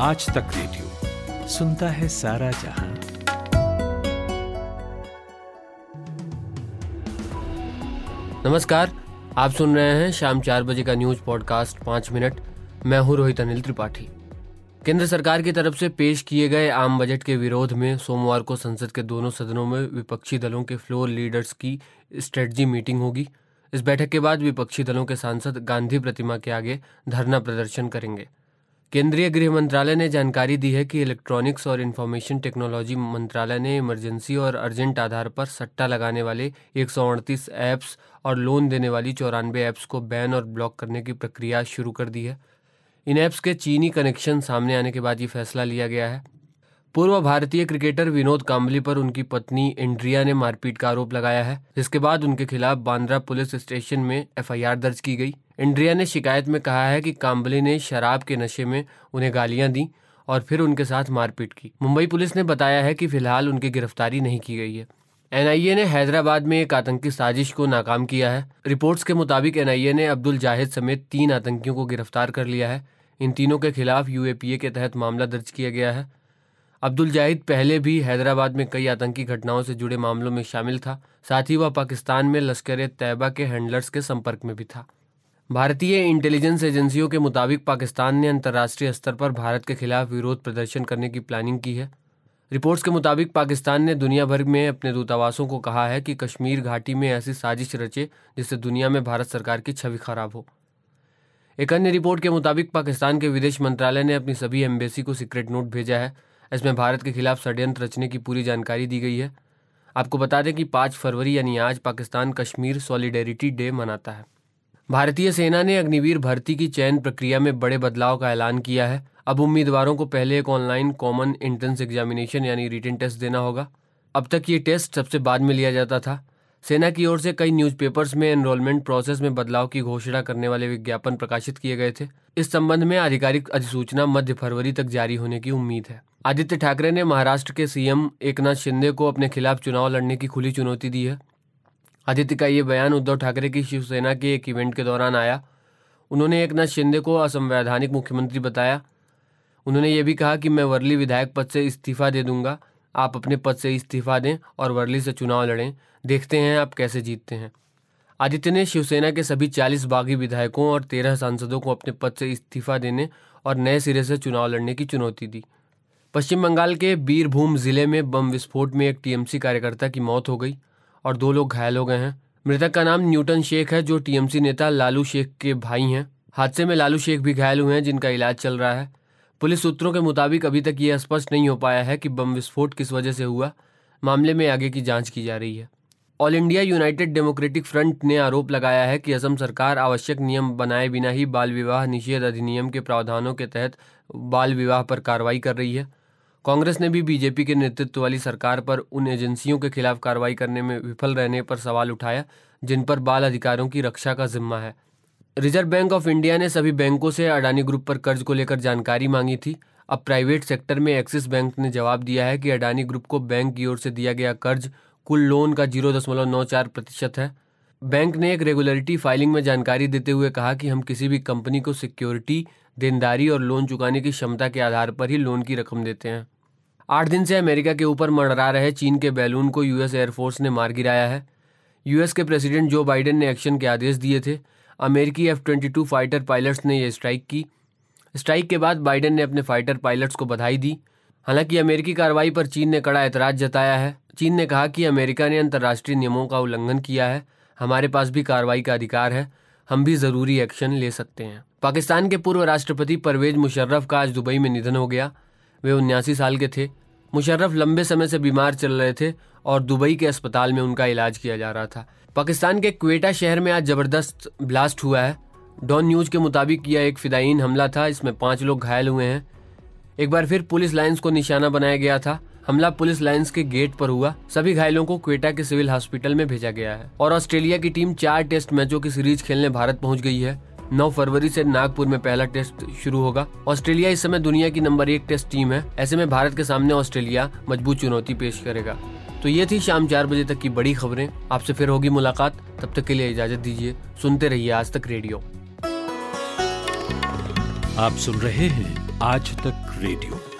आज तक रेडियो। सुनता है सारा जहाँ। नमस्कार, आप सुन रहे हैं शाम चार बजे का न्यूज़ पॉडकास्ट पाँच मिनट। मैं हूँ रोहित अनिल त्रिपाठी। केंद्र सरकार की तरफ़ से पेश किए गए आम बजट के विरोध में सोमवार को संसद के दोनों सदनों में विपक्षी दलों के फ्लोर लीडर्स की स्ट्रेटजी मीटिंग होगी। इस बैठक के बाद विपक्षी दलों के सांसद गांधी प्रतिमा के आगे धरना प्रदर्शन करेंगे। केंद्रीय गृह मंत्रालय ने जानकारी दी है कि इलेक्ट्रॉनिक्स और इंफॉर्मेशन टेक्नोलॉजी मंत्रालय ने इमरजेंसी और अर्जेंट आधार पर सट्टा लगाने वाले एक ऐप्स और लोन देने वाली चौरानवे ऐप्स को बैन और ब्लॉक करने की प्रक्रिया शुरू कर दी है। इन ऐप्स के चीनी कनेक्शन सामने आने के बाद ये फैसला लिया गया है। पूर्व भारतीय क्रिकेटर विनोद कांबली पर उनकी पत्नी इंड्रिया ने मारपीट का आरोप लगाया है, जिसके बाद उनके खिलाफ बांद्रा पुलिस स्टेशन में एफआईआर दर्ज की गई। इंड्रिया ने शिकायत में कहा है कि कांबले ने शराब के नशे में उन्हें गालियाँ दी और फिर उनके साथ मारपीट की। मुंबई पुलिस ने बताया है कि फ़िलहाल उनकी गिरफ्तारी नहीं की गई है। एनआईए ने हैदराबाद में एक आतंकी साजिश को नाकाम किया है। रिपोर्ट्स के मुताबिक एनआईए ने अब्दुल जाहिद समेत तीन आतंकियों को गिरफ़्तार कर लिया है। इन तीनों के खिलाफ यूएपीए के तहत मामला दर्ज किया गया है। अब्दुल जाहिद पहले भी हैदराबाद में कई आतंकी घटनाओं से जुड़े मामलों में शामिल था। साथ ही वह पाकिस्तान में लश्कर तैयबा के हैंडलर्स के संपर्क में भी था। भारतीय इंटेलिजेंस एजेंसियों के मुताबिक पाकिस्तान ने अंतर्राष्ट्रीय स्तर पर भारत के खिलाफ विरोध प्रदर्शन करने की प्लानिंग की है। रिपोर्ट्स के मुताबिक पाकिस्तान ने दुनिया भर में अपने दूतावासों को कहा है कि कश्मीर घाटी में ऐसी साजिश रचे जिससे दुनिया में भारत सरकार की छवि खराब हो। एक अन्य रिपोर्ट के मुताबिक पाकिस्तान के विदेश मंत्रालय ने अपनी सभी एम्बेसी को सीक्रेट नोट भेजा है। इसमें भारत के खिलाफ षड्यंत्र रचने की पूरी जानकारी दी गई है। आपको बता दें कि पाँच फरवरी यानी आज पाकिस्तान कश्मीर सॉलिडेरिटी डे मनाता है। भारतीय सेना ने अग्निवीर भर्ती की चयन प्रक्रिया में बड़े बदलाव का ऐलान किया है। अब उम्मीदवारों को पहले एक ऑनलाइन कॉमन एंट्रेंस एग्जामिनेशन यानी रिटर्न टेस्ट देना होगा। अब तक ये टेस्ट सबसे बाद में लिया जाता था। सेना की ओर से कई न्यूज़पेपर्स में एनरोलमेंट प्रोसेस में बदलाव की घोषणा करने वाले विज्ञापन प्रकाशित किए गए थे। इस संबंध में आधिकारिक अधिसूचना मध्य फरवरी तक जारी होने की उम्मीद है। आदित्य ठाकरे ने महाराष्ट्र के सीएम एकनाथ शिंदे को अपने खिलाफ चुनाव लड़ने की खुली चुनौती दी है। आदित्य का ये बयान उद्धव ठाकरे की शिवसेना के एक इवेंट के दौरान आया। उन्होंने एकनाथ शिंदे को असंवैधानिक मुख्यमंत्री बताया। उन्होंने ये भी कहा कि मैं वर्ली विधायक पद से इस्तीफा दे दूँगा। आप अपने पद से इस्तीफा दें और वर्ली से चुनाव लड़ें। देखते हैं आप कैसे जीतते हैं। आदित्य ने शिवसेना के सभी चालीस बागी विधायकों और तेरह सांसदों को अपने पद से इस्तीफा देने और नए सिरे से चुनाव लड़ने की चुनौती दी। पश्चिम बंगाल के बीरभूम ज़िले में बम विस्फोट में एक टीएमसी कार्यकर्ता की मौत हो गई। और दो लोग घायल हो गए हैं। मृतक का नाम न्यूटन शेख है, जो टीएमसी नेता लालू शेख के भाई हैं। हादसे में लालू शेख भी घायल हुए हैं, जिनका इलाज चल रहा है। पुलिस सूत्रों के मुताबिक अभी तक ये स्पष्ट नहीं हो पाया है कि बम विस्फोट किस वजह से हुआ। मामले में आगे की जाँच की जा रही है। All India united democratic front ने आरोप लगाया है कि असम सरकार आवश्यक नियम बनाए बिना ही बाल विवाह निषेध अधिनियम के प्रावधानों के तहत बाल विवाह पर कार्रवाई कर रही है। कांग्रेस ने भी बीजेपी के नेतृत्व वाली सरकार पर उन एजेंसियों के खिलाफ कार्रवाई करने में विफल रहने पर सवाल उठाया, जिन पर बाल अधिकारों की रक्षा का जिम्मा है। रिज़र्व बैंक ऑफ़ इंडिया ने सभी बैंकों से अडानी ग्रुप पर कर्ज को लेकर जानकारी मांगी थी। अब प्राइवेट सेक्टर में एक्सिस बैंक ने जवाब दिया है कि अडानी ग्रुप को बैंक की ओर से दिया गया कर्ज कुल लोन का ज़ीरो दशमलव नौ चार प्रतिशत है। बैंक ने एक रेगुलरिटी फाइलिंग में जानकारी देते हुए कहा कि हम किसी भी कंपनी को सिक्योरिटी, देनदारी और लोन चुकाने की क्षमता के आधार पर ही लोन की रकम देते हैं। आठ दिन से अमेरिका के ऊपर मंडरा रहे चीन के बैलून को यूएस एयरफोर्स ने मार गिराया है। यूएस के प्रेसिडेंट जो बाइडेन ने एक्शन के आदेश दिए थे, अमेरिकी F twenty two fighter pilots ने यह स्ट्राइक की। स्ट्राइक के बाद बाइडेन ने अपने फाइटर पायलट्स को बधाई दी। हालाँकि अमेरिकी कार्रवाई पर चीन ने कड़ा एतराज़ जताया है। चीन ने कहा कि अमेरिका ने अंतर्राष्ट्रीय नियमों का उल्लंघन किया है। हमारे पास भी कार्रवाई का अधिकार है। हम भी ज़रूरी एक्शन ले सकते हैं। पाकिस्तान के पूर्व राष्ट्रपति परवेज मुशर्रफ का आज दुबई में निधन हो गया। वे उन्यासी साल के थे। मुशर्रफ लंबे समय से बीमार चल रहे थे और दुबई के अस्पताल में उनका इलाज किया जा रहा था। पाकिस्तान के क्वेटा शहर में आज ज़बरदस्त ब्लास्ट हुआ है। डॉन न्यूज़ के मुताबिक यह एक फिदाइन हमला था, इसमें पाँच लोग घायल हुए हैं। एक बार फिर पुलिस लाइन्स को निशाना बनाया गया था। हमला पुलिस लाइन्स के गेट पर हुआ। सभी घायलों को क्वेटा के सिविल हॉस्पिटल में भेजा गया है। और ऑस्ट्रेलिया की टीम चार टेस्ट मैचों की सीरीज़ खेलने भारत पहुँच गई है। 9 फरवरी से नागपुर में पहला टेस्ट शुरू होगा। ऑस्ट्रेलिया इस समय दुनिया की नंबर एक टेस्ट टीम है। ऐसे में भारत के सामने ऑस्ट्रेलिया मज़बूत चुनौती पेश करेगा। तो ये थी शाम चार बजे तक की बड़ी खबरें। आपसे फिर होगी मुलाकात। तब तक के लिए इजाज़त दीजिए। सुनते रहिए आज तक रेडियो। आप सुन रहे हैं आज तक रेडियो।